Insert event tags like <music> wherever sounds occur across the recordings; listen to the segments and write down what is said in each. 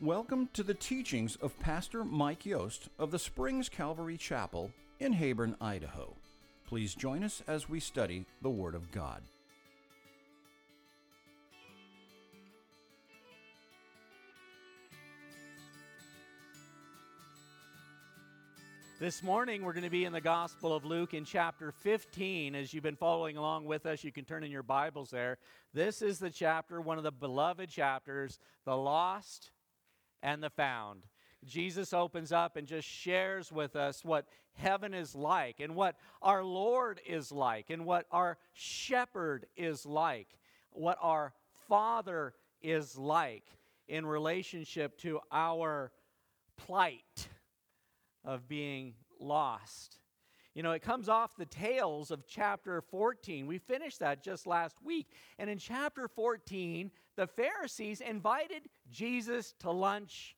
Welcome to the teachings of Pastor Mike Yost of the Springs Calvary Chapel in Heyburn, Idaho. Please join us as we study the Word of God. This morning, we're going to be in the Gospel of Luke in chapter 15. As you've been following along with us, you can turn in your Bibles there. This is the chapter, one of the beloved chapters, the lost and the found. Jesus opens up and just shares with us what heaven is like and what our Lord is like and what our shepherd is like, what our Father is like in relationship to our plight of being lost. You know, it comes off the tails of chapter 14. We finished that just last week. And in chapter 14, the Pharisees invited Jesus to lunch,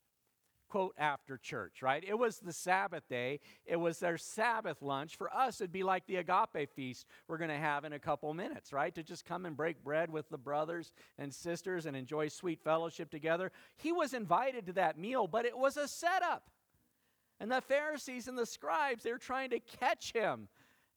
quote, after church, right? It was the Sabbath day, it was their Sabbath lunch. For us, it'd be like the agape feast we're going to have in a couple minutes, right? To just come and break bread with the brothers and sisters and enjoy sweet fellowship together. He was invited to that meal, but it was a setup. And the Pharisees and the scribes, they're trying to catch him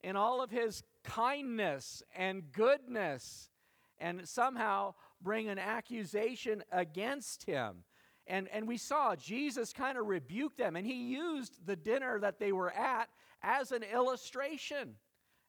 in all of his kindness and goodness and somehow bring an accusation against him. And, and we saw Jesus kind of rebuked them, and he used the dinner that they were at as an illustration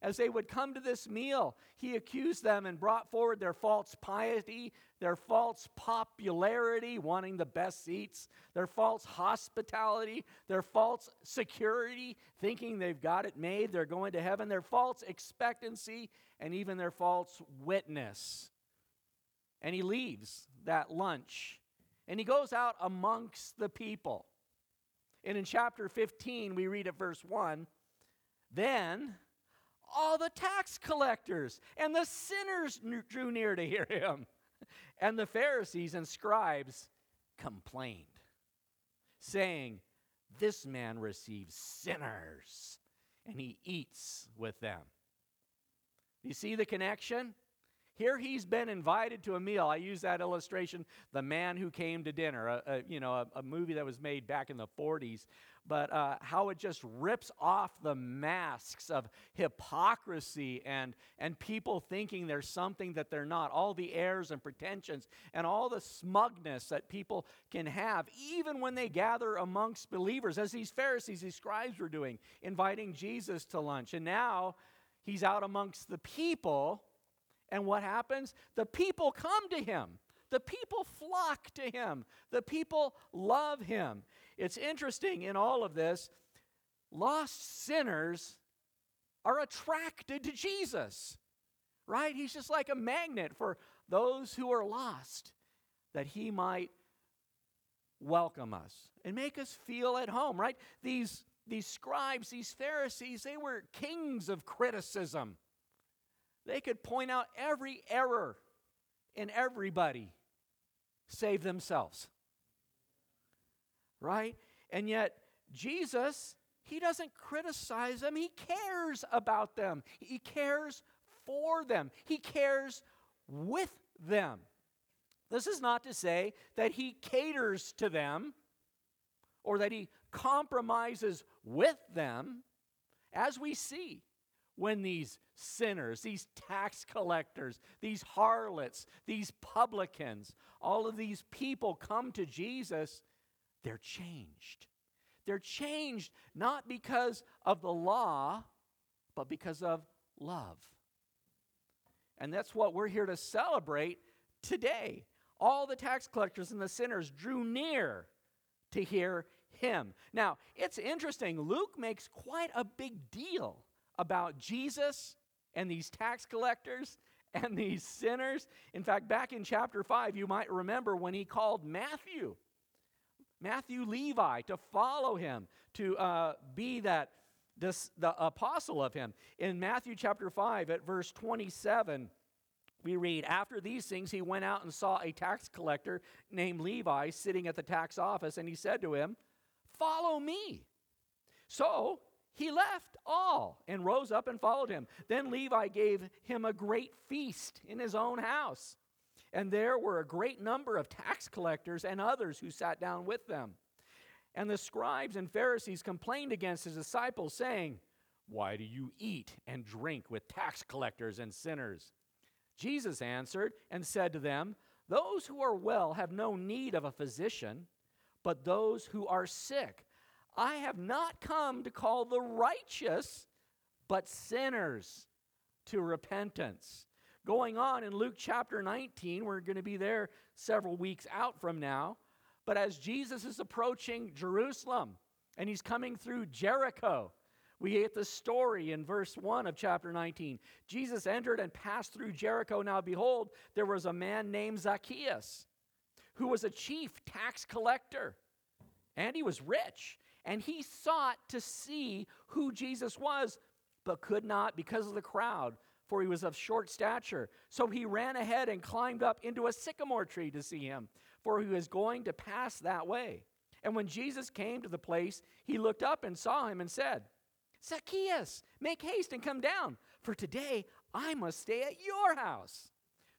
as they would come to this meal, he accused them and brought forward their false piety, their false popularity, wanting the best seats, their false hospitality, their false security, thinking they've got it made, they're going to heaven, their false expectancy, and even their false witness. And he leaves that lunch and he goes out amongst the people. And in chapter 15, we read at verse 1 Then all the tax collectors and the sinners drew near to hear him. And the Pharisees and scribes complained, saying, This man receives sinners and he eats with them. You see the connection? Here he's been invited to a meal. I use that illustration, The Man Who Came to Dinner, a, a you know, a, a, movie that was made back in the 40s, but uh, how it just rips off the masks of hypocrisy and, and people thinking there's something that they're not, all the airs and pretensions and all the smugness that people can have, even when they gather amongst believers, as these Pharisees, these scribes were doing, inviting Jesus to lunch. And now he's out amongst the people and what happens? The people come to him. The people flock to him. The people love him. It's interesting in all of this, lost sinners are attracted to Jesus, right? He's just like a magnet for those who are lost, that he might welcome us and make us feel at home, right? These, these scribes, these Pharisees, they were kings of criticism. They could point out every error in everybody, save themselves. Right? And yet, Jesus, he doesn't criticize them, he cares about them, he cares for them, he cares with them. This is not to say that he caters to them or that he compromises with them, as we see when these sinners, these tax collectors, these harlots, these publicans, all of these people come to Jesus, they're changed. They're changed not because of the law, but because of love. And that's what we're here to celebrate today. All the tax collectors and the sinners drew near to hear him. Now, it's interesting. Luke makes quite a big deal about Jesus and these tax collectors and these sinners. In fact, back in chapter 5, you might remember when he called Matthew, Matthew Levi, to follow him, to uh, be that this, the apostle of him. In Matthew chapter 5, at verse 27, we read, After these things, he went out and saw a tax collector named Levi sitting at the tax office, and he said to him, Follow me. So he left all and rose up and followed him. Then Levi gave him a great feast in his own house. and there were a great number of tax collectors and others who sat down with them. And the scribes and Pharisees complained against his disciples, saying, Why do you eat and drink with tax collectors and sinners? Jesus answered and said to them, Those who are well have no need of a physician, but those who are sick. I have not come to call the righteous, but sinners to repentance. Going on in Luke chapter 19, we're going to be there several weeks out from now. But as Jesus is approaching Jerusalem and he's coming through Jericho, we get the story in verse 1 of chapter 19. Jesus entered and passed through Jericho. Now, behold, there was a man named Zacchaeus who was a chief tax collector, and he was rich. And he sought to see who Jesus was, but could not because of the crowd, for he was of short stature. So he ran ahead and climbed up into a sycamore tree to see him, for he was going to pass that way. And when Jesus came to the place, he looked up and saw him and said, Zacchaeus, make haste and come down, for today I must stay at your house.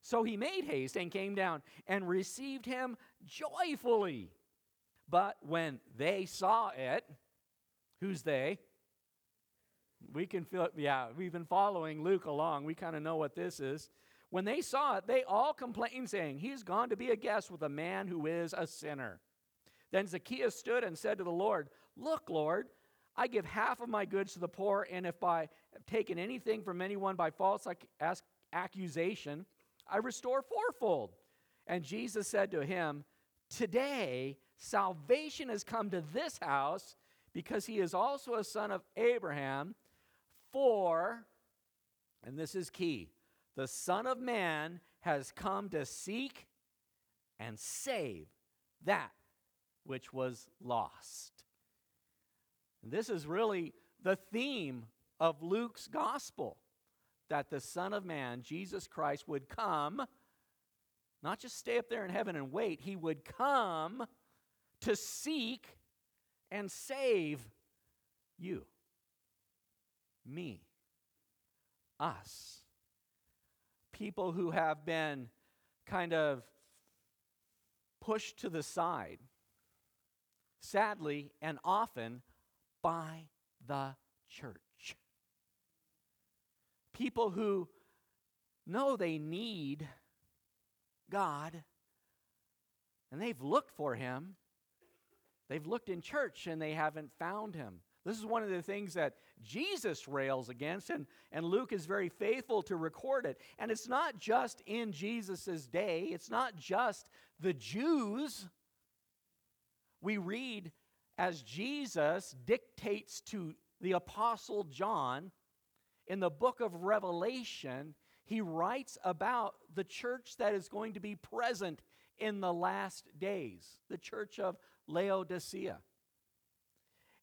So he made haste and came down and received him joyfully. But when they saw it, who's they? We can feel, yeah, we've been following Luke along. We kind of know what this is. When they saw it, they all complained, saying, He's gone to be a guest with a man who is a sinner. Then Zacchaeus stood and said to the Lord, Look, Lord, I give half of my goods to the poor, and if I have taken anything from anyone by false accusation, I restore fourfold. And Jesus said to him, Today salvation has come to this house because he is also a son of Abraham. For, and this is key, the Son of Man has come to seek and save that which was lost. And this is really the theme of Luke's gospel that the Son of Man, Jesus Christ, would come, not just stay up there in heaven and wait, he would come to seek and save you, me, us. People who have been kind of pushed to the side, sadly and often by the church. People who know they need God and they've looked for Him. They've looked in church and they haven't found Him. This is one of the things that Jesus rails against, and, and Luke is very faithful to record it. And it's not just in Jesus' day, it's not just the Jews. We read as Jesus dictates to the Apostle John in the book of Revelation, he writes about the church that is going to be present in the last days, the church of Laodicea.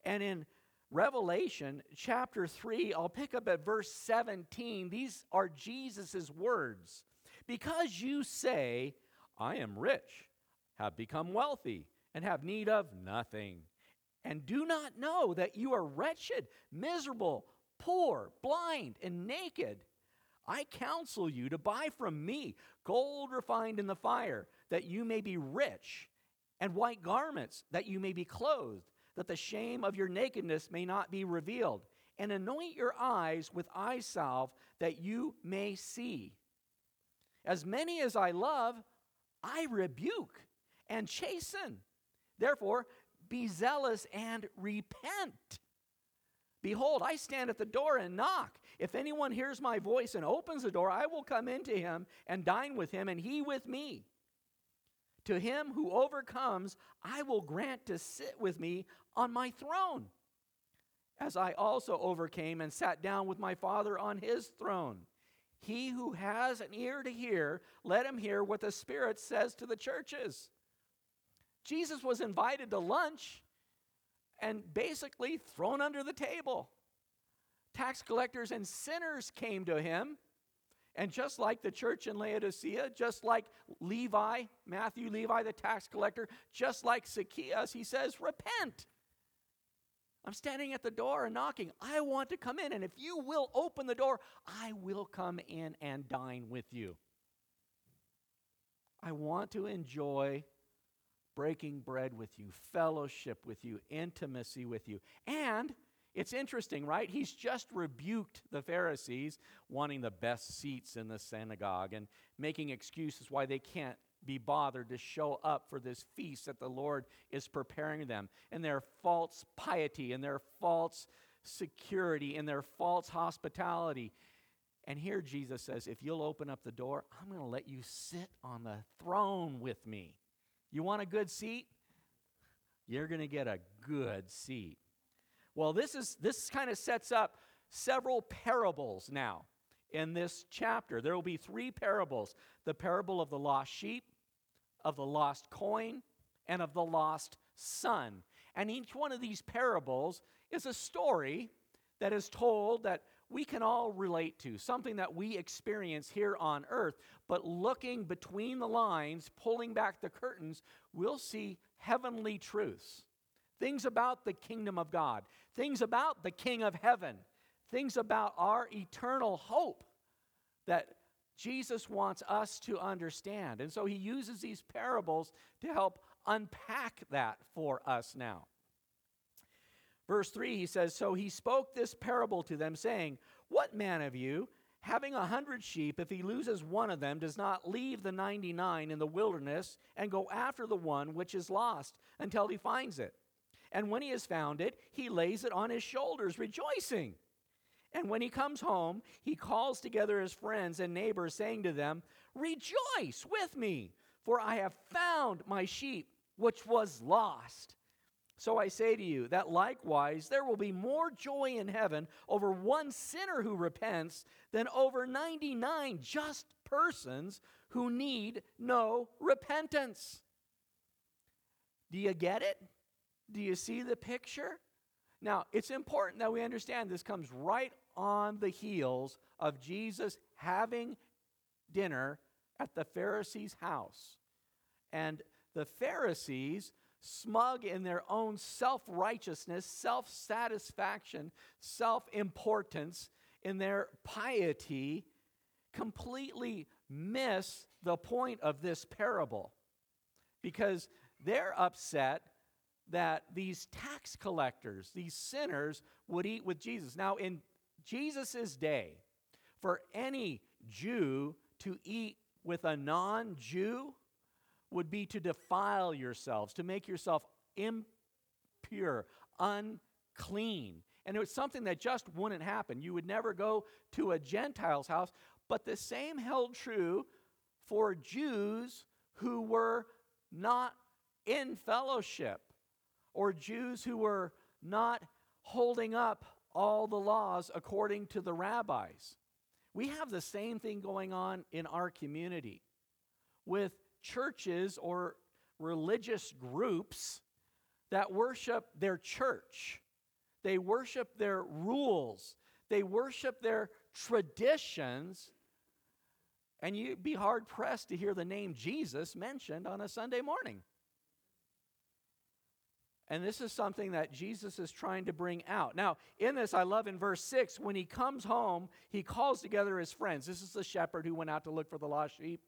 And in Revelation chapter 3, I'll pick up at verse 17. These are Jesus' words. Because you say, I am rich, have become wealthy, and have need of nothing and do not know that you are wretched, miserable, poor, blind, and naked. I counsel you to buy from me gold refined in the fire, that you may be rich, and white garments, that you may be clothed, that the shame of your nakedness may not be revealed, and anoint your eyes with eye salve, that you may see. As many as I love, I rebuke and chasten. Therefore, be zealous and repent. Behold, I stand at the door and knock. If anyone hears my voice and opens the door, I will come into him and dine with him, and he with me. To him who overcomes, I will grant to sit with me on my throne, as I also overcame and sat down with my Father on his throne. He who has an ear to hear, let him hear what the Spirit says to the churches. Jesus was invited to lunch and basically thrown under the table. Tax collectors and sinners came to him. And just like the church in Laodicea, just like Levi, Matthew Levi, the tax collector, just like Zacchaeus, he says, Repent. I'm standing at the door and knocking. I want to come in. And if you will open the door, I will come in and dine with you. I want to enjoy breaking bread with you, fellowship with you, intimacy with you. And it's interesting, right? He's just rebuked the Pharisees wanting the best seats in the synagogue and making excuses why they can't be bothered to show up for this feast that the Lord is preparing them, and their false piety, and their false security, and their false hospitality. And here Jesus says, If you'll open up the door, I'm going to let you sit on the throne with me. You want a good seat? You're going to get a good seat. Well, this is this kind of sets up several parables now in this chapter. There will be three parables: the parable of the lost sheep, of the lost coin, and of the lost son. And each one of these parables is a story that is told that we can all relate to, something that we experience here on earth. But looking between the lines, pulling back the curtains, we'll see heavenly truths. Things about the kingdom of God, things about the King of heaven, things about our eternal hope that Jesus wants us to understand. And so he uses these parables to help unpack that for us now. Verse 3, he says, So he spoke this parable to them, saying, What man of you, having a hundred sheep, if he loses one of them, does not leave the 99 in the wilderness and go after the one which is lost until he finds it? And when he has found it, he lays it on his shoulders, rejoicing. And when he comes home, he calls together his friends and neighbors, saying to them, Rejoice with me, for I have found my sheep, which was lost. So I say to you that likewise there will be more joy in heaven over one sinner who repents than over 99 just persons who need no repentance. Do you get it? Do you see the picture? Now, it's important that we understand this comes right on the heels of Jesus having dinner at the Pharisees' house. And the Pharisees smug in their own self righteousness, self satisfaction, self importance, in their piety, completely miss the point of this parable because they're upset that these tax collectors, these sinners, would eat with Jesus. Now, in Jesus' day, for any Jew to eat with a non Jew would be to defile yourselves, to make yourself impure, unclean. And it was something that just wouldn't happen. You would never go to a Gentile's house, but the same held true for Jews who were not in fellowship or Jews who were not holding up all the laws according to the rabbis. We have the same thing going on in our community with churches or religious groups that worship their church. They worship their rules. They worship their traditions. And you'd be hard pressed to hear the name Jesus mentioned on a Sunday morning. And this is something that Jesus is trying to bring out. Now, in this, I love in verse 6, when he comes home, he calls together his friends. This is the shepherd who went out to look for the lost sheep.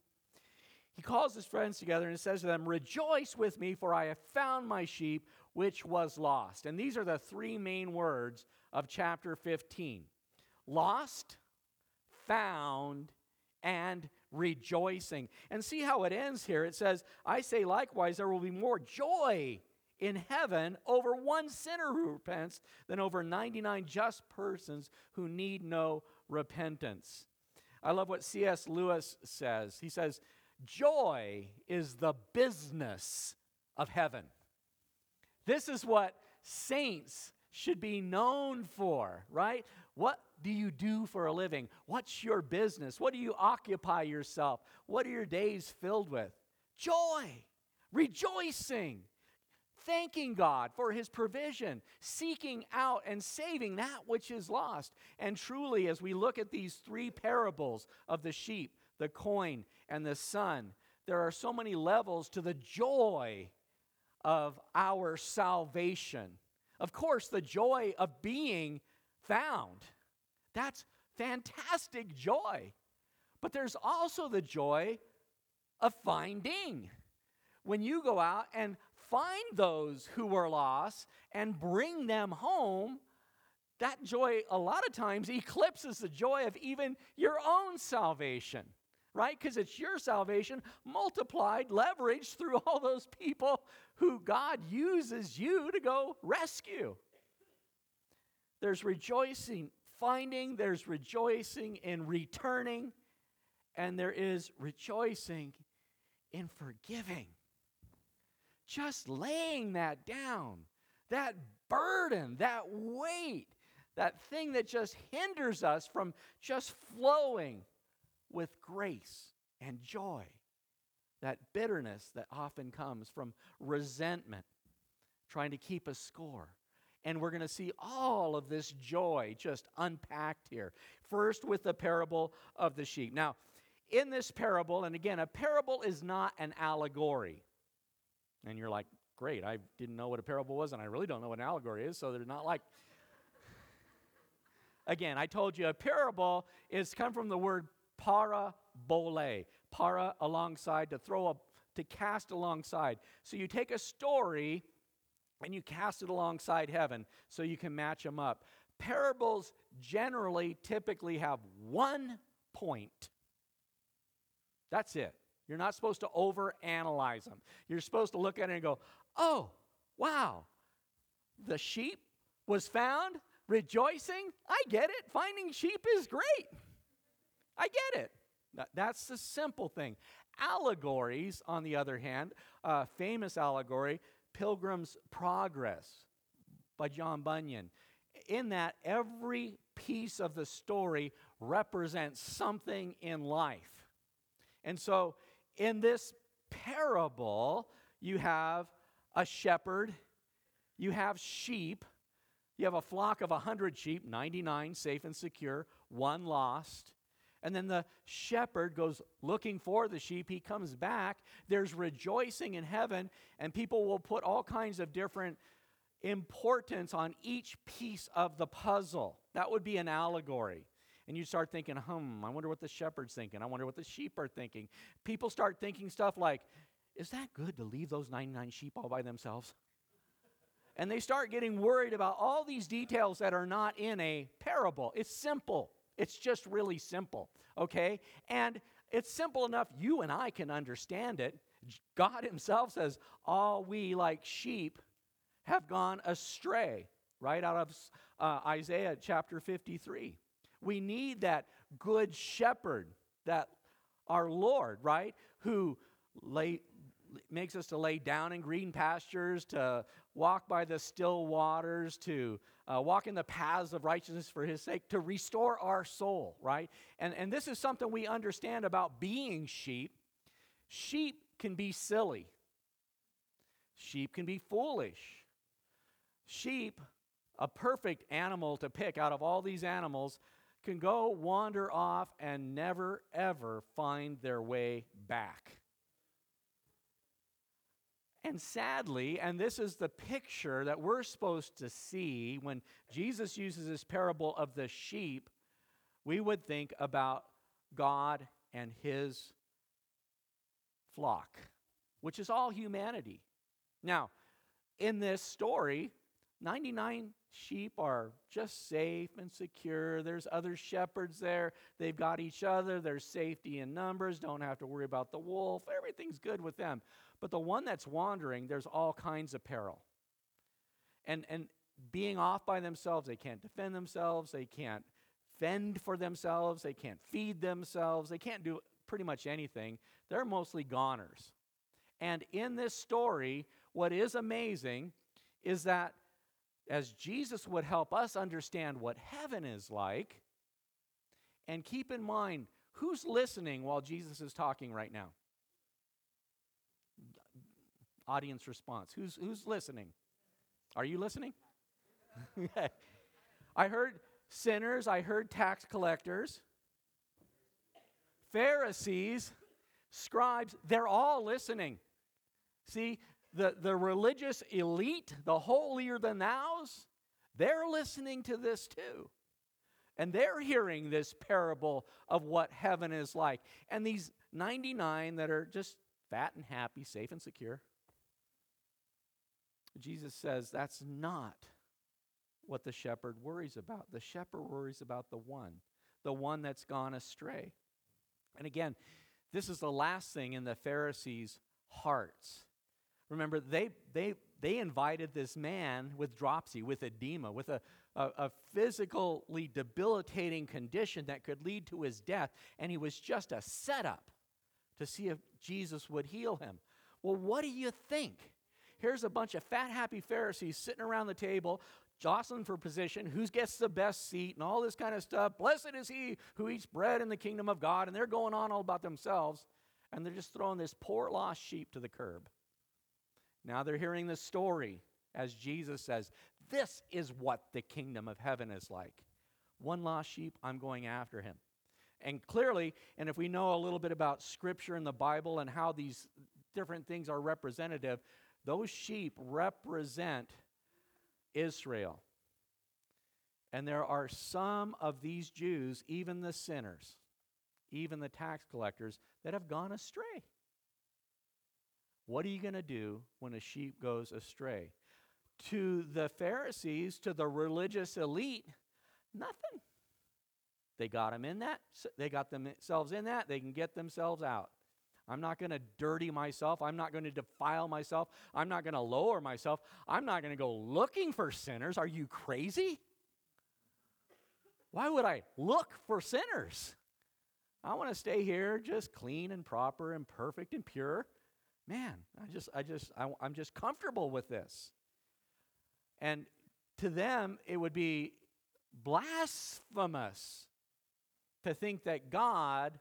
He calls his friends together and says to them, Rejoice with me, for I have found my sheep which was lost. And these are the three main words of chapter 15 lost, found, and rejoicing. And see how it ends here. It says, I say likewise, there will be more joy in heaven over one sinner who repents than over 99 just persons who need no repentance. I love what C.S. Lewis says. He says, Joy is the business of heaven. This is what saints should be known for, right? What do you do for a living? What's your business? What do you occupy yourself? What are your days filled with? Joy, rejoicing, thanking God for his provision, seeking out and saving that which is lost. And truly, as we look at these three parables of the sheep, the coin, and the son. There are so many levels to the joy of our salvation. Of course, the joy of being found. That's fantastic joy. But there's also the joy of finding. When you go out and find those who were lost and bring them home, that joy a lot of times eclipses the joy of even your own salvation, right? Because it's your salvation multiplied, leveraged through all those people who God uses you to go rescue. There's rejoicing finding, there's rejoicing in returning, and there is rejoicing in forgiving. Just laying that down, that burden, that weight, that thing that just hinders us from just flowing with grace and joy. That bitterness that often comes from resentment, trying to keep a score. And we're going to see all of this joy just unpacked here. First, with the parable of the sheep. Now, in this parable, and again, a parable is not an allegory. And you're like, great, I didn't know what a parable was, and I really don't know what an allegory is, so they're not like. <laughs> again, I told you a parable is come from the word parabole. Para alongside, to throw a, to cast alongside. So you take a story and you cast it alongside heaven so you can match them up. Parables generally typically have one point. That's it. You're not supposed to overanalyze them. You're supposed to look at it and go, oh, wow, the sheep was found rejoicing. I get it. Finding sheep is great. I get it. That's the simple thing. Allegories, on the other hand, famous allegory Pilgrim's Progress by John Bunyan. In that, every piece of the story represents something in life. And so, in this parable, you have a shepherd, you have sheep, you have a flock of 100 sheep, 99 safe and secure, one lost. And then the shepherd goes looking for the sheep. He comes back. There's rejoicing in heaven, and people will put all kinds of different importance on each piece of the puzzle. That would be an allegory. And you start thinking, hmm, I wonder what the shepherd's thinking. I wonder what the sheep are thinking. People start thinking stuff like, is that good to leave those 99 sheep all by themselves? And they start getting worried about all these details that are not in a parable. It's simple. It's just really simple, okay? And it's simple enough you and I can understand it. God Himself says, All we like sheep have gone astray, right out of uh, Isaiah chapter 53. We need that good shepherd, that our Lord, right, who lay, makes us to lay down in green pastures, to walk by the still waters, to uh, walk in the paths of righteousness for his sake, to restore our soul, right? And, and this is something we understand about being sheep. Sheep can be silly, sheep can be foolish. Sheep, a perfect animal to pick out of all these animals, can go wander off and never, ever find their way back. And sadly, and this is the picture that we're supposed to see when Jesus uses this parable of the sheep, we would think about God and his flock, which is all humanity. Now, in this story, 99 sheep are just safe and secure. There's other shepherds there. They've got each other. There's safety in numbers. Don't have to worry about the wolf. Everything's good with them. But the one that's wandering, there's all kinds of peril. And, and being off by themselves, they can't defend themselves, they can't fend for themselves, they can't feed themselves, they can't do pretty much anything. They're mostly goners. And in this story, what is amazing is that as Jesus would help us understand what heaven is like, and keep in mind who's listening while Jesus is talking right now audience response. Who's, who's listening? Are you listening? <laughs> I heard sinners, I heard tax collectors, Pharisees, scribes, they're all listening. See, the, the religious elite, the holier than thous, they're listening to this too. And they're hearing this parable of what heaven is like. And these 99 that are just fat and happy, safe and secure, Jesus says that's not what the shepherd worries about. The shepherd worries about the one, the one that's gone astray. And again, this is the last thing in the Pharisees' hearts. Remember, they, they, they invited this man with dropsy, with edema, with a, a, a physically debilitating condition that could lead to his death, and he was just a setup to see if Jesus would heal him. Well, what do you think? Here's a bunch of fat, happy Pharisees sitting around the table, jostling for position, who gets the best seat, and all this kind of stuff. Blessed is he who eats bread in the kingdom of God. And they're going on all about themselves, and they're just throwing this poor lost sheep to the curb. Now they're hearing the story as Jesus says, This is what the kingdom of heaven is like. One lost sheep, I'm going after him. And clearly, and if we know a little bit about Scripture and the Bible and how these different things are representative, those sheep represent Israel. And there are some of these Jews, even the sinners, even the tax collectors, that have gone astray. What are you going to do when a sheep goes astray? To the Pharisees, to the religious elite, nothing. They got them in that. They got themselves in that. They can get themselves out. I'm not going to dirty myself. I'm not going to defile myself. I'm not going to lower myself. I'm not going to go looking for sinners. Are you crazy? Why would I look for sinners? I want to stay here just clean and proper and perfect and pure. Man, I just I just I, I'm just comfortable with this. And to them it would be blasphemous to think that God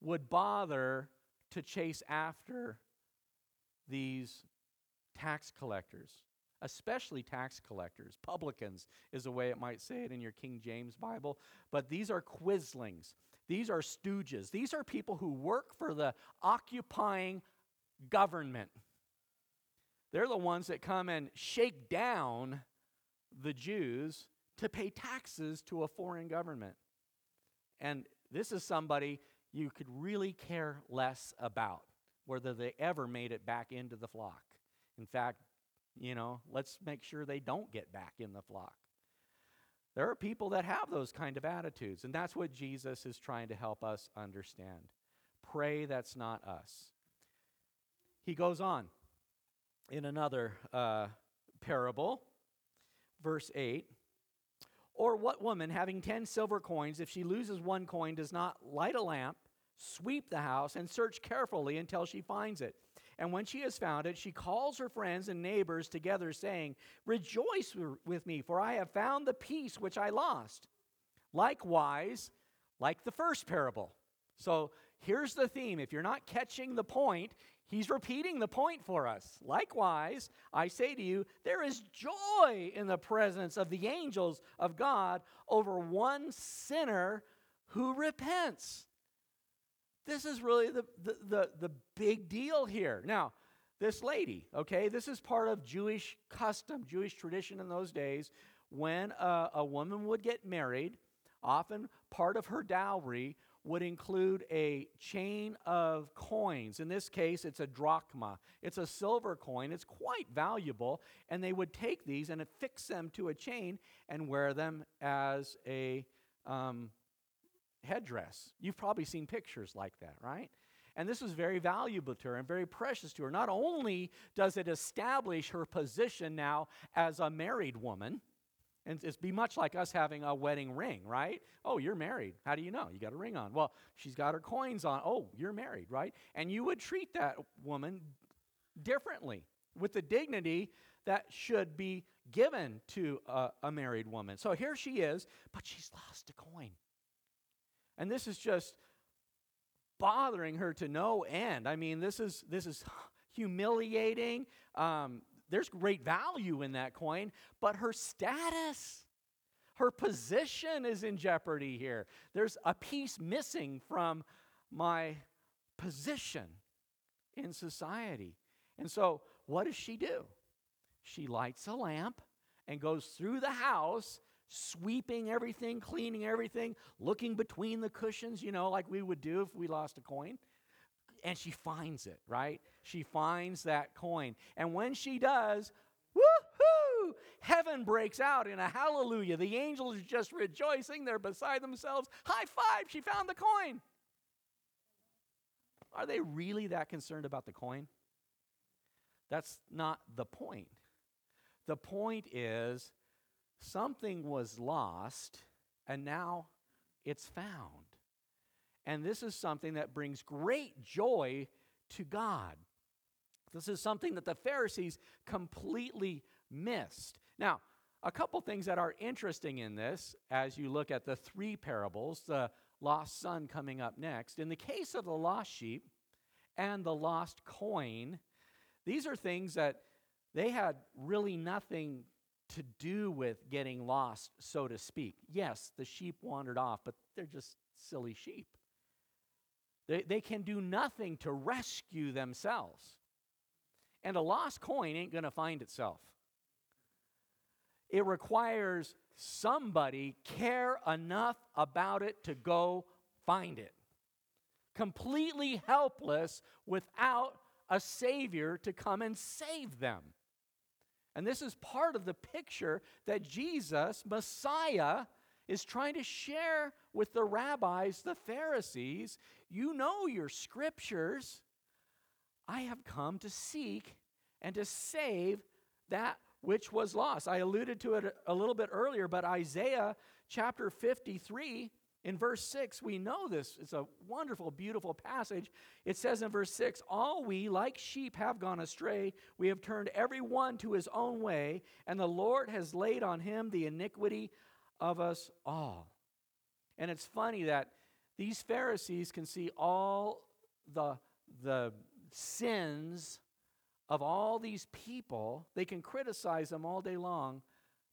would bother to chase after these tax collectors, especially tax collectors. Publicans is the way it might say it in your King James Bible, but these are quislings. These are stooges. These are people who work for the occupying government. They're the ones that come and shake down the Jews to pay taxes to a foreign government. And this is somebody you could really care less about whether they ever made it back into the flock. In fact, you know, let's make sure they don't get back in the flock. There are people that have those kind of attitudes, and that's what Jesus is trying to help us understand. Pray that's not us. He goes on in another uh, parable, verse 8 or what woman, having ten silver coins, if she loses one coin, does not light a lamp, sweep the house, and search carefully until she finds it? And when she has found it, she calls her friends and neighbors together, saying, Rejoice with me, for I have found the piece which I lost. Likewise, like the first parable. So here's the theme. If you're not catching the point, He's repeating the point for us. Likewise, I say to you, there is joy in the presence of the angels of God over one sinner who repents. This is really the, the, the, the big deal here. Now, this lady, okay, this is part of Jewish custom, Jewish tradition in those days. When a, a woman would get married, often part of her dowry would include a chain of coins. In this case, it's a drachma. It's a silver coin. It's quite valuable. And they would take these and affix them to a chain and wear them as a um, headdress. You've probably seen pictures like that, right? And this was very valuable to her and very precious to her. Not only does it establish her position now as a married woman, and it's be much like us having a wedding ring, right? Oh, you're married. How do you know? You got a ring on. Well, she's got her coins on. Oh, you're married, right? And you would treat that woman differently with the dignity that should be given to a, a married woman. So here she is, but she's lost a coin. And this is just bothering her to no end. I mean, this is this is <laughs> humiliating. Um, there's great value in that coin, but her status, her position is in jeopardy here. There's a piece missing from my position in society. And so, what does she do? She lights a lamp and goes through the house sweeping everything, cleaning everything, looking between the cushions, you know, like we would do if we lost a coin. And she finds it, right? She finds that coin. And when she does, woohoo! Heaven breaks out in a hallelujah. The angels are just rejoicing. They're beside themselves. High five, she found the coin. Are they really that concerned about the coin? That's not the point. The point is something was lost and now it's found. And this is something that brings great joy to God. This is something that the Pharisees completely missed. Now, a couple things that are interesting in this as you look at the three parables, the lost son coming up next. In the case of the lost sheep and the lost coin, these are things that they had really nothing to do with getting lost, so to speak. Yes, the sheep wandered off, but they're just silly sheep. They, they can do nothing to rescue themselves. And a lost coin ain't going to find itself. It requires somebody care enough about it to go find it. Completely helpless without a Savior to come and save them. And this is part of the picture that Jesus, Messiah, is trying to share with the rabbis, the Pharisees. You know your scriptures. I have come to seek and to save that which was lost. I alluded to it a little bit earlier, but Isaiah chapter 53 in verse 6, we know this. It's a wonderful, beautiful passage. It says in verse 6 All we, like sheep, have gone astray. We have turned every one to his own way, and the Lord has laid on him the iniquity of us all. And it's funny that these Pharisees can see all the, the sins of all these people. They can criticize them all day long,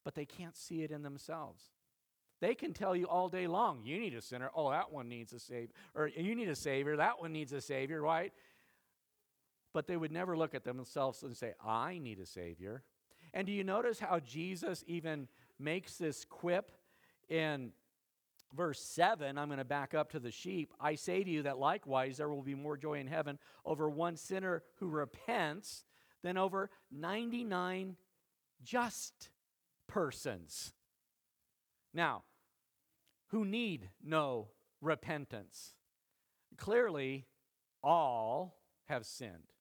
but they can't see it in themselves. They can tell you all day long, you need a sinner. Oh, that one needs a savior. Or you need a savior. That one needs a savior, right? But they would never look at themselves and say, I need a savior. And do you notice how Jesus even makes this quip in verse 7? I'm going to back up to the sheep. I say to you that likewise there will be more joy in heaven over one sinner who repents than over 99 just persons. Now, who need no repentance? Clearly, all have sinned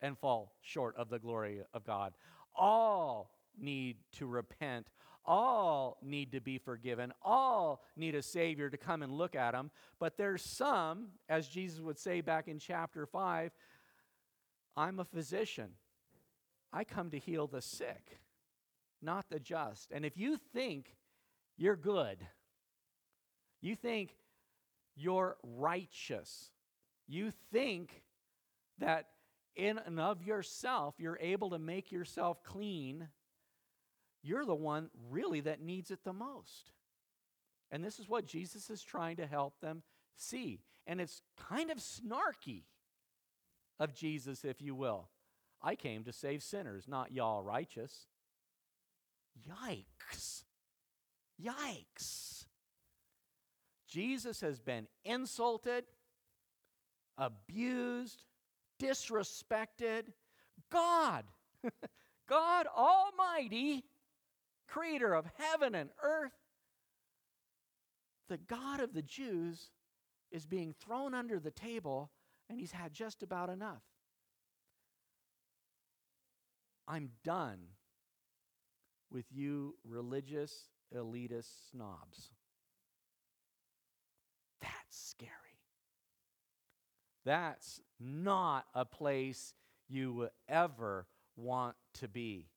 and fall short of the glory of God. All need to repent. All need to be forgiven. All need a Savior to come and look at them. But there's some, as Jesus would say back in chapter 5, I'm a physician. I come to heal the sick, not the just. And if you think you're good. You think you're righteous. You think that in and of yourself, you're able to make yourself clean. You're the one really that needs it the most. And this is what Jesus is trying to help them see. And it's kind of snarky of Jesus, if you will. I came to save sinners, not y'all righteous. Yikes. Yikes. Jesus has been insulted, abused, disrespected. God, <laughs> God Almighty, creator of heaven and earth, the God of the Jews, is being thrown under the table, and he's had just about enough. I'm done with you religious elitist snobs. That's scary. That's not a place you will ever want to be.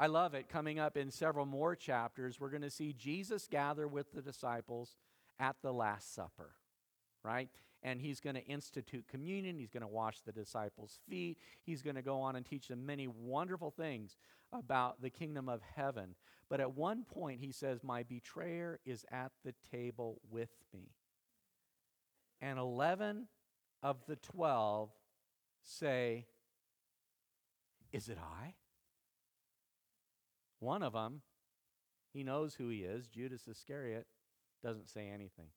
I love it. Coming up in several more chapters, we're going to see Jesus gather with the disciples at the Last Supper, right? And he's going to institute communion. He's going to wash the disciples' feet. He's going to go on and teach them many wonderful things about the kingdom of heaven. But at one point, he says, My betrayer is at the table with me. And 11 of the 12 say, Is it I? One of them He knows who he is. Judas Iscariot doesn't say anything.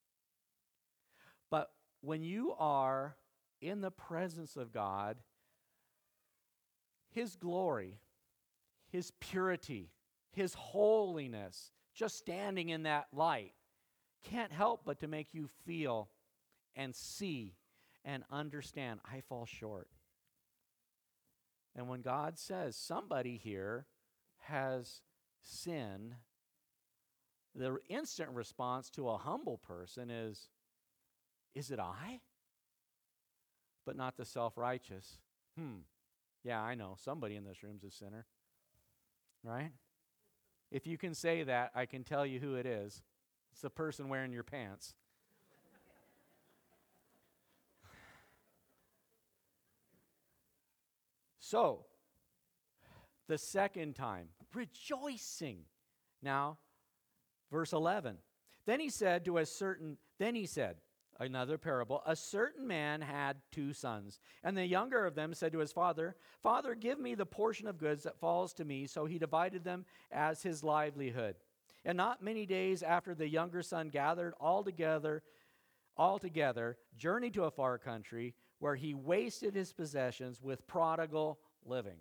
But when you are in the presence of God, His glory, His purity, His holiness, just standing in that light, can't help but to make you feel and see and understand I fall short. And when God says somebody here has sin, the instant response to a humble person is, Is it I? But not the self righteous. Hmm. Yeah, I know. Somebody in this room's a sinner. Right? If you can say that, I can tell you who it is. It's the person wearing your pants. so, the second time, rejoicing. Now, verse 11. Then he said to a certain, then he said, another parable, a certain man had two sons. And the younger of them said to his father, Father, give me the portion of goods that falls to me. So he divided them as his livelihood. And not many days after the younger son gathered all together, all together, journeyed to a far country where he wasted his possessions with prodigal living.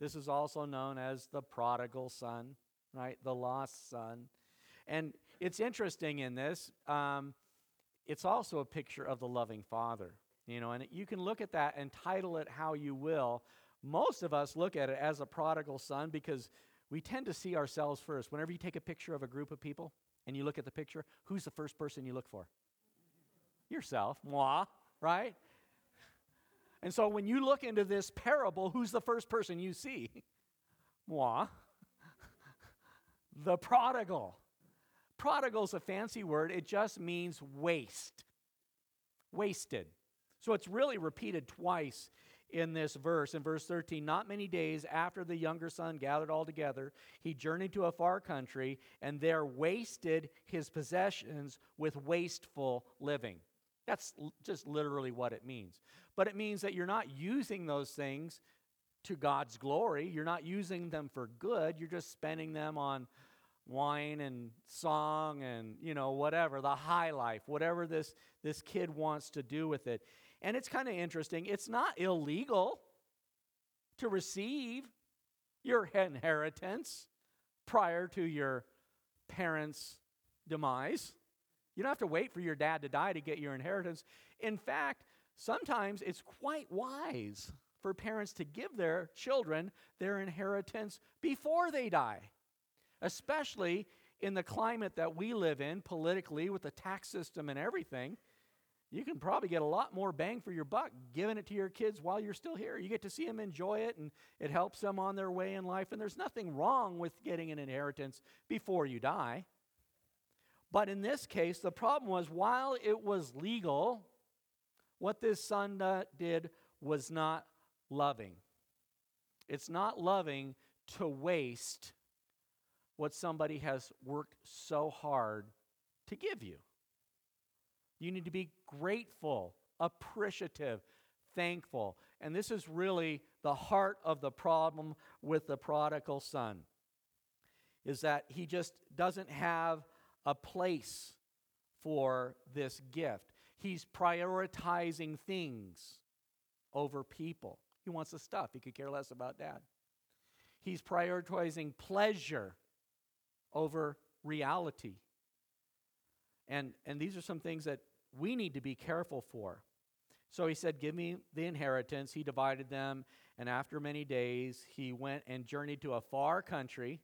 This is also known as the prodigal son, right? The lost son. And it's interesting in this, um, it's also a picture of the loving father, you know, and you can look at that and title it how you will. Most of us look at it as a prodigal son because we tend to see ourselves first. Whenever you take a picture of a group of people and you look at the picture, who's the first person you look for? Yourself, moi, right? And so when you look into this parable, who's the first person you see? <laughs> Moi. <laughs> the prodigal. Prodigal's a fancy word, it just means waste. Wasted. So it's really repeated twice in this verse. In verse 13, not many days after the younger son gathered all together, he journeyed to a far country and there wasted his possessions with wasteful living. That's just literally what it means. But it means that you're not using those things to God's glory. You're not using them for good. You're just spending them on wine and song and you know whatever the high life whatever this this kid wants to do with it and it's kind of interesting it's not illegal to receive your inheritance prior to your parents demise you don't have to wait for your dad to die to get your inheritance in fact sometimes it's quite wise for parents to give their children their inheritance before they die especially in the climate that we live in politically with the tax system and everything. You can probably get a lot more bang for your buck giving it to your kids while you're still here. You get to see them enjoy it and it helps them on their way in life. And there's nothing wrong with getting an inheritance before you die. But in this case, the problem was while it was legal, what this son did was not loving. It's not loving to waste what somebody has worked so hard to give you. You need to be grateful, appreciative, thankful. And this is really the heart of the problem with the prodigal son is that he just doesn't have a place for this gift. He's prioritizing things over people. He wants the stuff. He could care less about dad. He's prioritizing pleasure over reality. And, and these are some things that we need to be careful for. So he said, Give me the inheritance. He divided them, and after many days, he went and journeyed to a far country.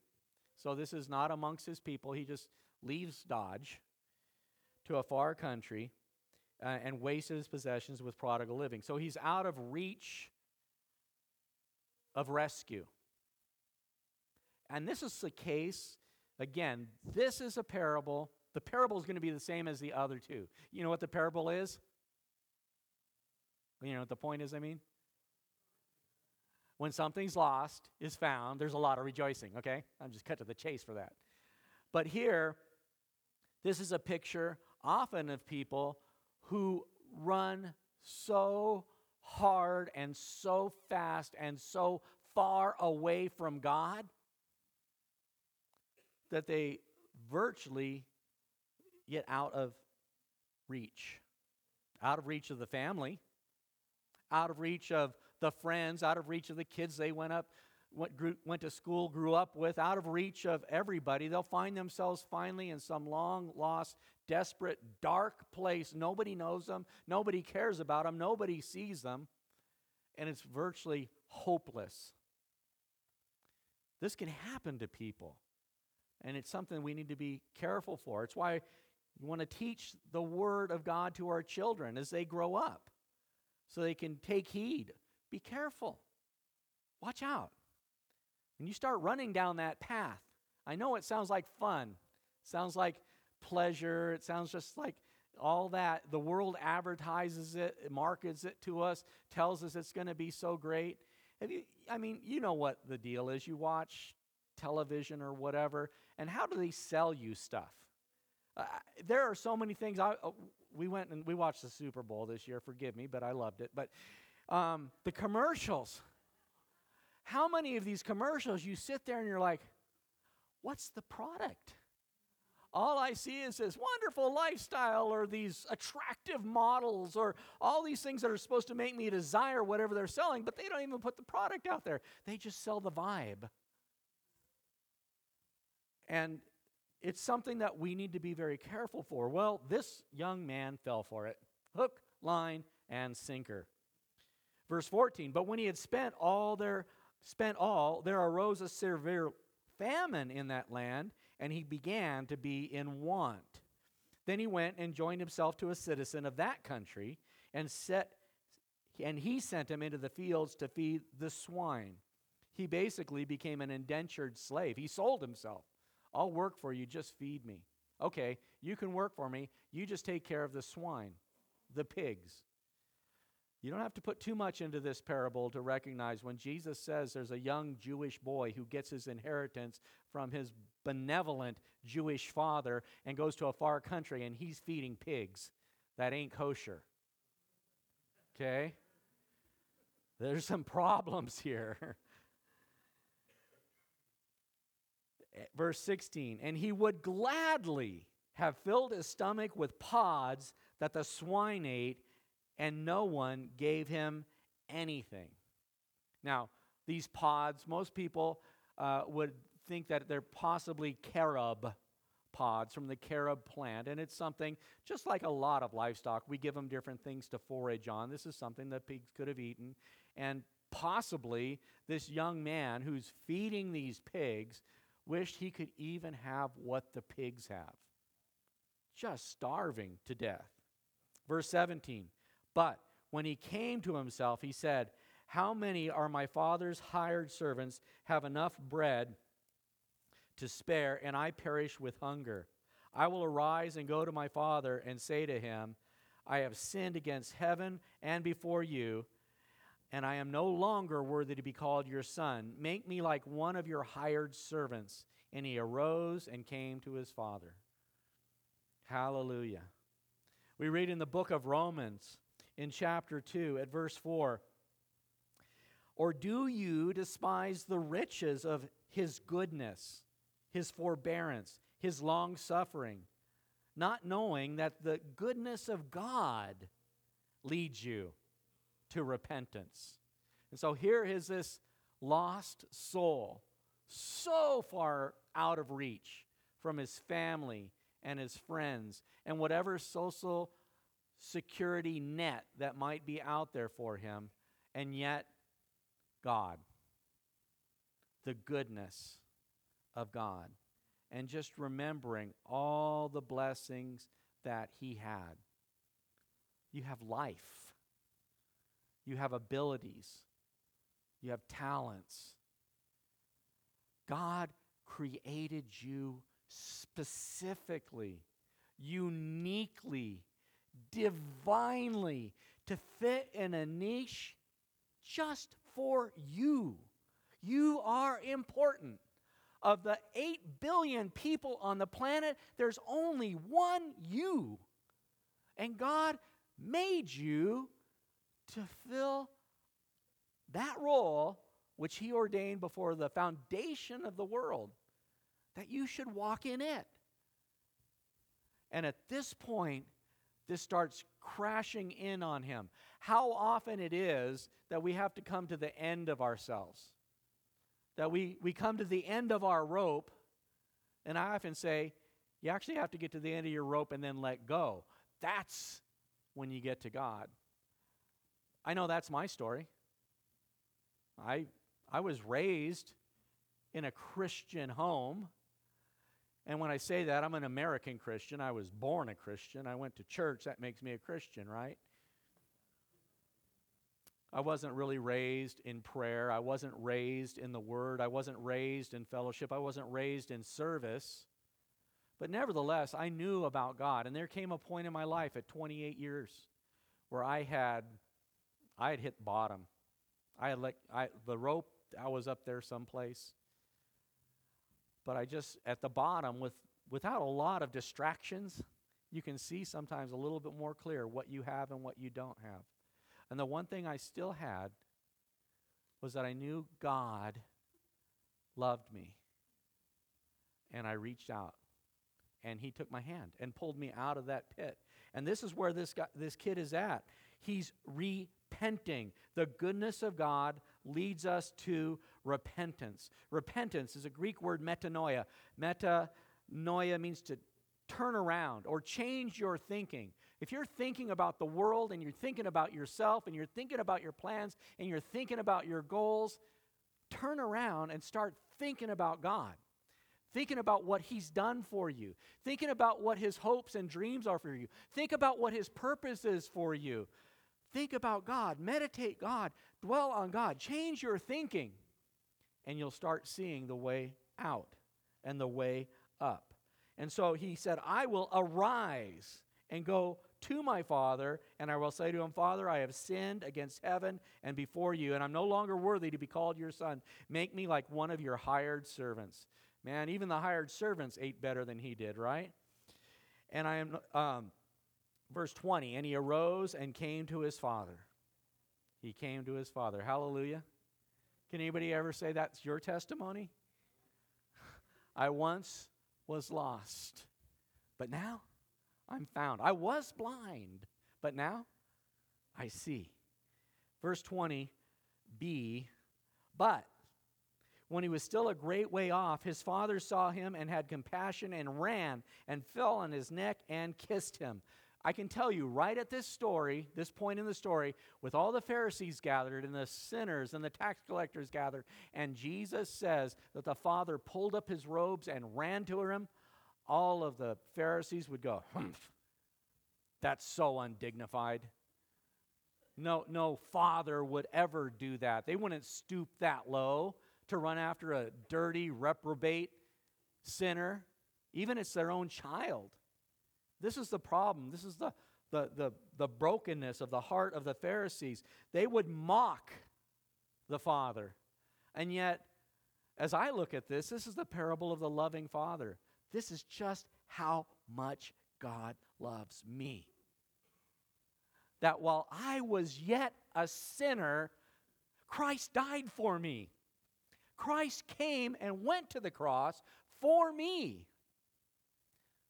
So this is not amongst his people. He just leaves Dodge to a far country uh, and wasted his possessions with prodigal living. So he's out of reach of rescue. And this is the case Again, this is a parable. The parable is going to be the same as the other two. You know what the parable is? You know what the point is, I mean? When something's lost, is found, there's a lot of rejoicing, okay? I'm just cut to the chase for that. But here, this is a picture often of people who run so hard and so fast and so far away from God that they virtually get out of reach. Out of reach of the family, out of reach of the friends, out of reach of the kids they went up went, grew, went to school, grew up with, out of reach of everybody. They'll find themselves finally in some long lost, desperate, dark place. Nobody knows them, nobody cares about them, nobody sees them, and it's virtually hopeless. This can happen to people, and it's something we need to be careful for. It's why we want to teach the Word of God to our children as they grow up so they can take heed. Be careful. Watch out. When you start running down that path, I know it sounds like fun, sounds like pleasure, it sounds just like all that. The world advertises it, markets it to us, tells us it's going to be so great. You, I mean, you know what the deal is. You watch television or whatever, and how do they sell you stuff? Uh, there are so many things. I, uh, we went and we watched the Super Bowl this year. Forgive me, but I loved it. But um, the commercials. How many of these commercials you sit there and you're like, what's the product? All I see is this wonderful lifestyle or these attractive models or all these things that are supposed to make me desire whatever they're selling, but they don't even put the product out there. They just sell the vibe. And it's something that we need to be very careful for. Well, this young man fell for it hook, line, and sinker. Verse 14, but when he had spent all their spent all, there arose a severe famine in that land, and he began to be in want. Then he went and joined himself to a citizen of that country, and set and he sent him into the fields to feed the swine. He basically became an indentured slave. He sold himself. I'll work for you, just feed me. Okay, you can work for me. You just take care of the swine, the pigs. You don't have to put too much into this parable to recognize when Jesus says there's a young Jewish boy who gets his inheritance from his benevolent Jewish father and goes to a far country and he's feeding pigs. That ain't kosher. Okay? There's some problems here. <laughs> Verse 16, and he would gladly have filled his stomach with pods that the swine ate and no one gave him anything. Now, these pods, most people uh, would think that they're possibly carob pods from the carob plant, and it's something just like a lot of livestock. We give them different things to forage on. This is something that pigs could have eaten, and possibly this young man who's feeding these pigs wished he could even have what the pigs have. Just starving to death. Verse 17 but when he came to himself, he said, How many are my father's hired servants have enough bread to spare, and I perish with hunger? I will arise and go to my father and say to him, I have sinned against heaven and before you, and I am no longer worthy to be called your son. Make me like one of your hired servants. And he arose and came to his father. Hallelujah. We read in the book of Romans in chapter 2 at verse 4. Or do you despise the riches of his goodness, his forbearance, his long suffering, not knowing that the goodness of God leads you to repentance? And so here is this lost soul, so far out of reach from his family and his friends and whatever social security net that might be out there for him, and yet God, the goodness of God, and just remembering all the blessings that he had. You have life, you have abilities, you have talents. God created you specifically, uniquely divinely to fit in a niche just for you. You are important. Of the 8 billion people on the planet, there's only one you. And God made you to fill that role which He ordained before the foundation of the world. that you should walk in it. And at this point, this starts crashing in on him. How often it is that we have to come to the end of ourselves, that we, we come to the end of our rope, and I often say, you actually have to get to the end of your rope and then let go. That's when you get to God. I know that's my story. I, I was raised in a Christian home. And when I say that, I'm an American Christian. I was born a Christian. I went to church. That makes me a Christian, right? I wasn't really raised in prayer. I wasn't raised in the Word. I wasn't raised in fellowship. I wasn't raised in service. But nevertheless, I knew about God. And there came a point in my life at 28 years where I had, I had hit bottom. I had let, I, the rope, I was up there someplace but I just at the bottom with without a lot of distractions, you can see sometimes a little bit more clear what you have and what you don't have. And the one thing I still had was that I knew God loved me. And I reached out and he took my hand and pulled me out of that pit. And this is where this guy, this kid is at. He's repenting. The goodness of God leads us to repentance. Repentance is a Greek word metanoia. Metanoia means to turn around or change your thinking. If you're thinking about the world and you're thinking about yourself and you're thinking about your plans and you're thinking about your goals, turn around and start thinking about God. Thinking about what He's done for you. Thinking about what His hopes and dreams are for you. Think about what His purpose is for you. Think about God. Meditate God. Dwell on God. Change your thinking and you'll start seeing the way out and the way up. And so he said, I will arise and go to my father, and I will say to him, Father, I have sinned against heaven and before you, and I'm no longer worthy to be called your son. Make me like one of your hired servants. Man, even the hired servants ate better than he did, right? And I am, um, verse 20, and he arose and came to his father. He came to his father. Hallelujah. Can anybody ever say that's your testimony? <laughs> I once was lost, but now I'm found. I was blind, but now I see. Verse 20, B, but when he was still a great way off, his father saw him and had compassion and ran and fell on his neck and kissed him. I can tell you right at this story, this point in the story, with all the Pharisees gathered and the sinners and the tax collectors gathered, and Jesus says that the Father pulled up his robes and ran to him, all of the Pharisees would go, humph. That's so undignified. No, no father would ever do that. They wouldn't stoop that low to run after a dirty, reprobate sinner, even if it's their own child. This is the problem. This is the, the, the, the brokenness of the heart of the Pharisees. They would mock the Father. And yet, as I look at this, this is the parable of the loving Father. This is just how much God loves me. That while I was yet a sinner, Christ died for me. Christ came and went to the cross for me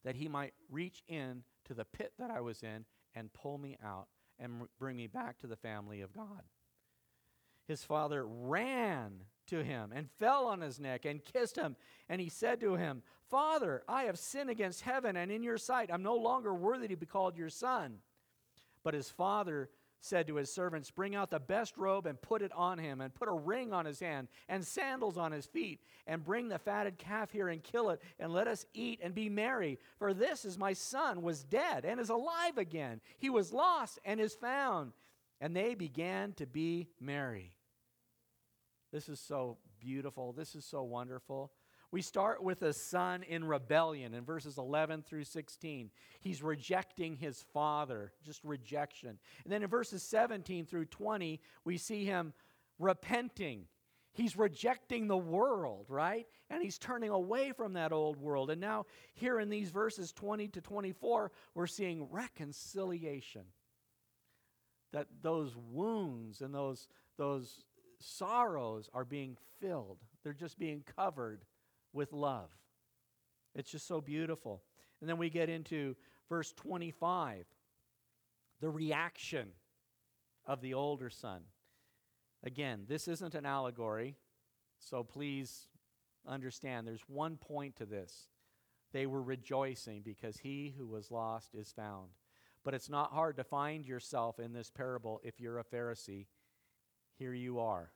that he might reach in to the pit that I was in and pull me out and bring me back to the family of God. His father ran to him and fell on his neck and kissed him. And he said to him, Father, I have sinned against heaven and in your sight. I'm no longer worthy to be called your son. But his father said to his servants, Bring out the best robe and put it on him, and put a ring on his hand and sandals on his feet, and bring the fatted calf here and kill it, and let us eat and be merry. For this is my son was dead and is alive again. He was lost and is found. And they began to be merry. This is so beautiful. This is so wonderful. We start with a son in rebellion in verses 11 through 16. He's rejecting his father, just rejection. And then in verses 17 through 20, we see him repenting. He's rejecting the world, right? And he's turning away from that old world. And now, here in these verses 20 to 24, we're seeing reconciliation. That those wounds and those, those sorrows are being filled, they're just being covered with love. It's just so beautiful. And then we get into verse 25 the reaction of the older son. Again, this isn't an allegory, so please understand there's one point to this. They were rejoicing because he who was lost is found. But it's not hard to find yourself in this parable if you're a Pharisee. Here you are.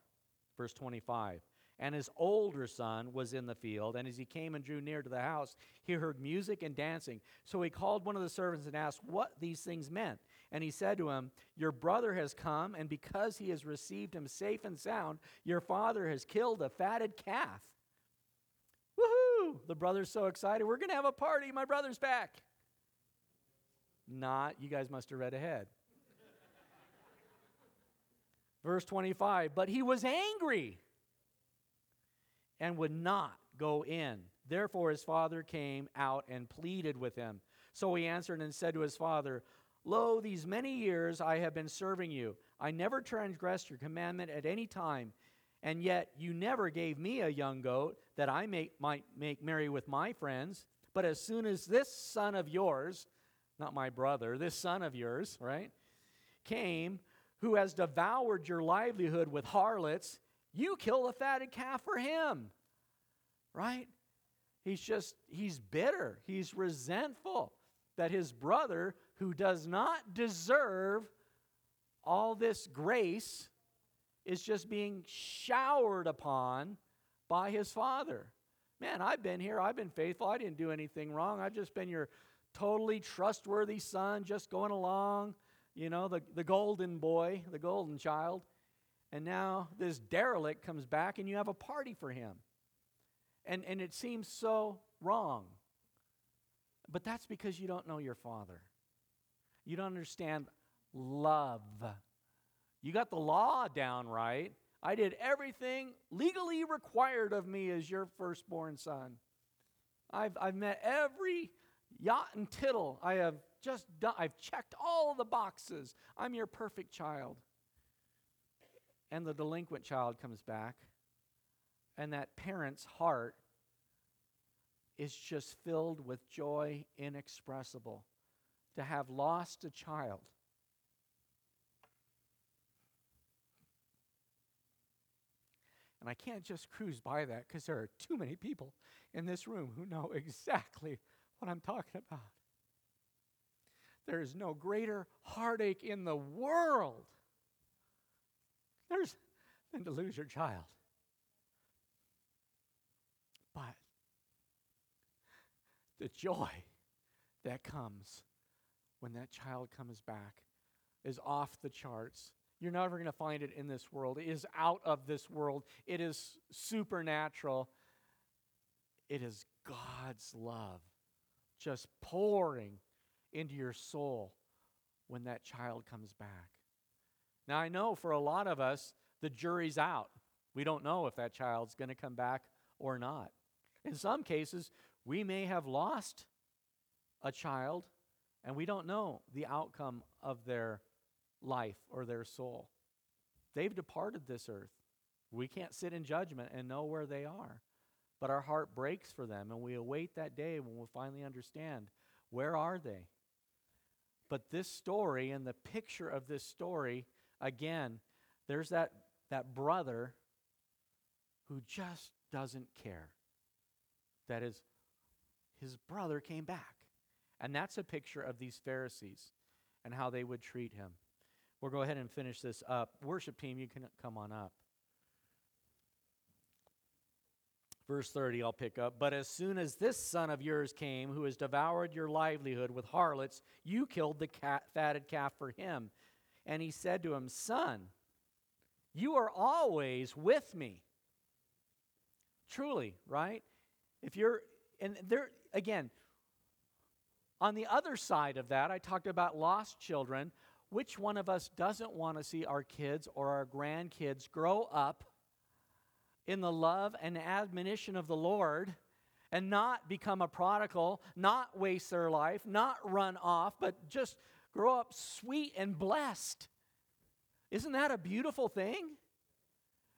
Verse 25. And his older son was in the field, and as he came and drew near to the house, he heard music and dancing. So he called one of the servants and asked what these things meant. And he said to him, Your brother has come, and because he has received him safe and sound, your father has killed a fatted calf. Woohoo! The brother's so excited. We're going to have a party. My brother's back. Not, you guys must have read ahead. Verse 25, but he was angry and would not go in. Therefore, his father came out and pleaded with him. So he answered and said to his father, Lo, these many years I have been serving you. I never transgressed your commandment at any time, and yet you never gave me a young goat that I may, might make merry with my friends. But as soon as this son of yours, not my brother, this son of yours, right, came, who has devoured your livelihood with harlots, you kill the fatted calf for him. Right? He's just, he's bitter. He's resentful that his brother who does not deserve all this grace is just being showered upon by his father. Man, I've been here. I've been faithful. I didn't do anything wrong. I've just been your totally trustworthy son, just going along, you know, the, the golden boy, the golden child. And now this derelict comes back and you have a party for him. And, and it seems so wrong. But that's because you don't know your father. You don't understand love. You got the law down right. I did everything legally required of me as your firstborn son. I've, I've met every jot and tittle. I have just done, I've checked all the boxes. I'm your perfect child. And the delinquent child comes back, and that parent's heart is just filled with joy inexpressible to have lost a child. And I can't just cruise by that because there are too many people in this room who know exactly what I'm talking about. There is no greater heartache in the world there's, than to lose your child. But the joy that comes when that child comes back is off the charts. You're never going to find it in this world. It is out of this world. It is supernatural. It is God's love just pouring into your soul when that child comes back. Now, I know for a lot of us, the jury's out. We don't know if that child's going to come back or not. In some cases, we may have lost a child and we don't know the outcome of their life or their soul. They've departed this earth. We can't sit in judgment and know where they are. But our heart breaks for them, and we await that day when we'll finally understand where are they? But this story and the picture of this story, again, there's that, that brother who just doesn't care. That is, his brother came back. And that's a picture of these Pharisees and how they would treat him. We'll go ahead and finish this up. Worship team, you can come on up. Verse 30, I'll pick up. But as soon as this son of yours came, who has devoured your livelihood with harlots, you killed the cat, fatted calf for him. And he said to him, Son, you are always with me. Truly, right? If you're, and there, again, on the other side of that, I talked about lost children. Which one of us doesn't want to see our kids or our grandkids grow up in the love and admonition of the Lord and not become a prodigal, not waste their life, not run off, but just grow up sweet and blessed? Isn't that a beautiful thing?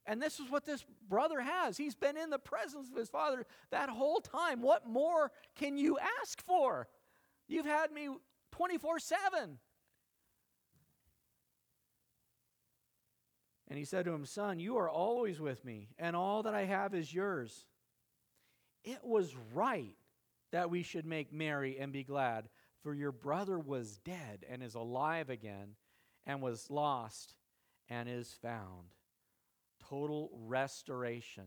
And this is what this brother has. He's been in the presence of his father that whole time. What more can you ask for? You've had me 24 7. And he said to him, Son, you are always with me, and all that I have is yours. It was right that we should make merry and be glad, for your brother was dead and is alive again, and was lost and is found. Total restoration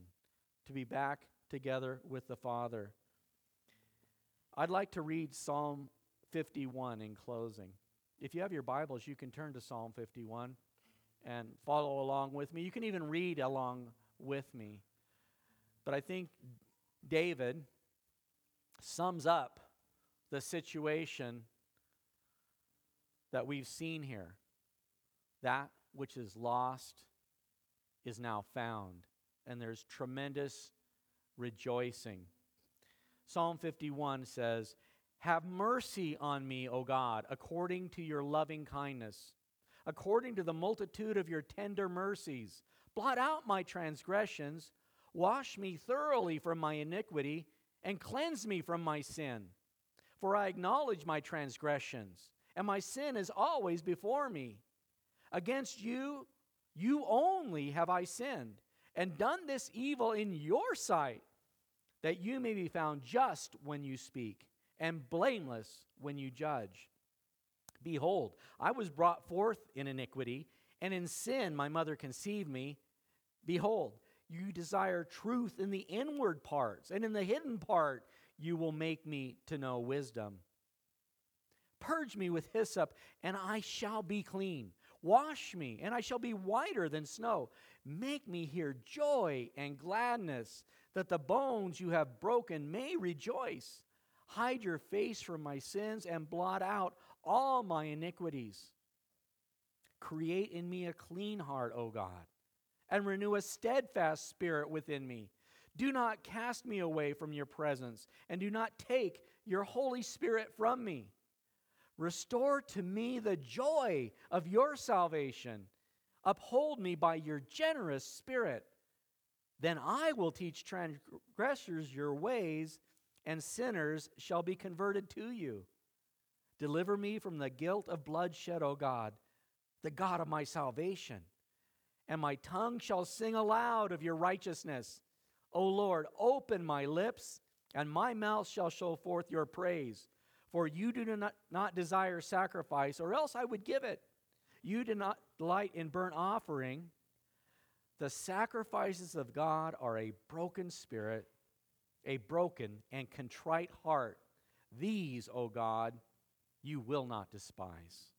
to be back together with the Father. I'd like to read Psalm 51 in closing. If you have your Bibles, you can turn to Psalm 51 and follow along with me. You can even read along with me. But I think David sums up the situation that we've seen here. That which is lost is now found, and there's tremendous rejoicing. Psalm 51 says, Have mercy on me, O God, according to your loving kindness according to the multitude of your tender mercies. Blot out my transgressions, wash me thoroughly from my iniquity, and cleanse me from my sin. For I acknowledge my transgressions, and my sin is always before me. Against you, you only have I sinned, and done this evil in your sight, that you may be found just when you speak, and blameless when you judge. Behold, I was brought forth in iniquity, and in sin my mother conceived me. Behold, you desire truth in the inward parts, and in the hidden part you will make me to know wisdom. Purge me with hyssop, and I shall be clean. Wash me, and I shall be whiter than snow. Make me hear joy and gladness, that the bones you have broken may rejoice. Hide your face from my sins and blot out all my iniquities. Create in me a clean heart, O God, and renew a steadfast spirit within me. Do not cast me away from your presence, and do not take your Holy Spirit from me. Restore to me the joy of your salvation. Uphold me by your generous spirit. Then I will teach transgressors your ways, and sinners shall be converted to you. Deliver me from the guilt of bloodshed, O God, the God of my salvation. And my tongue shall sing aloud of your righteousness. O Lord, open my lips, and my mouth shall show forth your praise. For you do not, not desire sacrifice, or else I would give it. You do not delight in burnt offering. The sacrifices of God are a broken spirit, a broken and contrite heart. These, O God, you will not despise.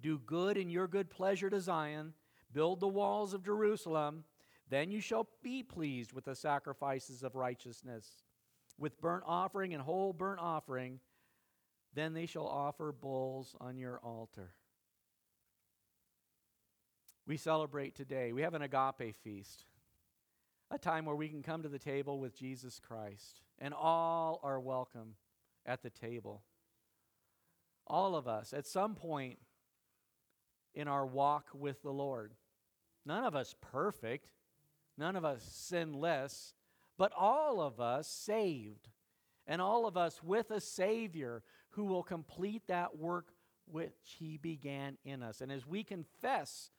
Do good in your good pleasure to Zion, build the walls of Jerusalem, then you shall be pleased with the sacrifices of righteousness, with burnt offering and whole burnt offering. Then they shall offer bulls on your altar. We celebrate today. We have an agape feast, a time where we can come to the table with Jesus Christ, and all are welcome at the table. All of us, at some point in our walk with the Lord. None of us perfect, none of us sinless, but all of us saved, and all of us with a Savior who will complete that work which He began in us. And as we confess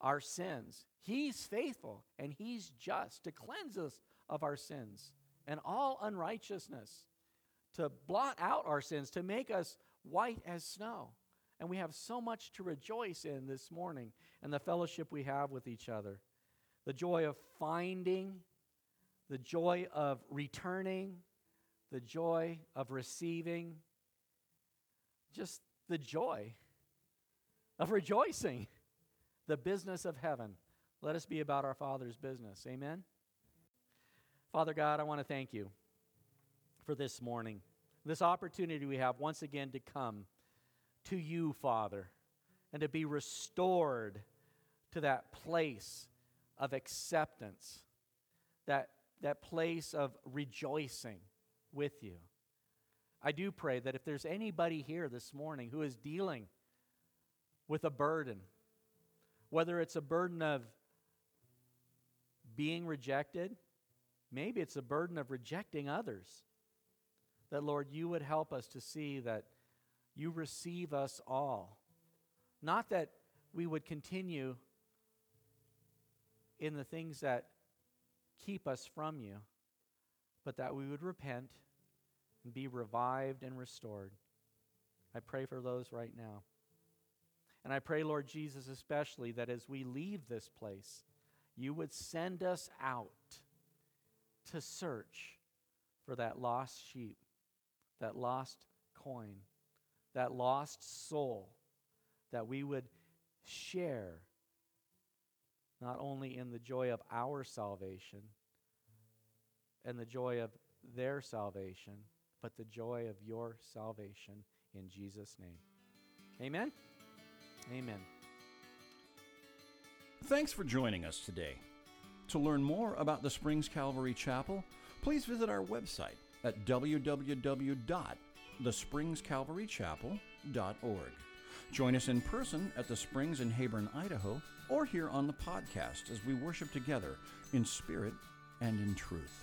our sins, He's faithful and He's just to cleanse us of our sins and all unrighteousness, to blot out our sins, to make us white as snow. And we have so much to rejoice in this morning and the fellowship we have with each other. The joy of finding, the joy of returning, the joy of receiving, just the joy of rejoicing, the business of heaven. Let us be about our Father's business. Amen. Father God, I want to thank you for this morning this opportunity we have once again to come to you, Father, and to be restored to that place of acceptance, that, that place of rejoicing with you. I do pray that if there's anybody here this morning who is dealing with a burden, whether it's a burden of being rejected. Maybe it's a burden of rejecting others. That, Lord, you would help us to see that you receive us all. Not that we would continue in the things that keep us from you, but that we would repent and be revived and restored. I pray for those right now. And I pray, Lord Jesus, especially that as we leave this place, you would send us out to search for that lost sheep, that lost coin, that lost soul, that we would share not only in the joy of our salvation and the joy of their salvation, but the joy of your salvation in Jesus' name. Amen. Amen. Thanks for joining us today. To learn more about the Springs Calvary Chapel, please visit our website at www.thespringscalvarychapel.org. Join us in person at the Springs in Heyburn, Idaho, or here on the podcast as we worship together in spirit and in truth.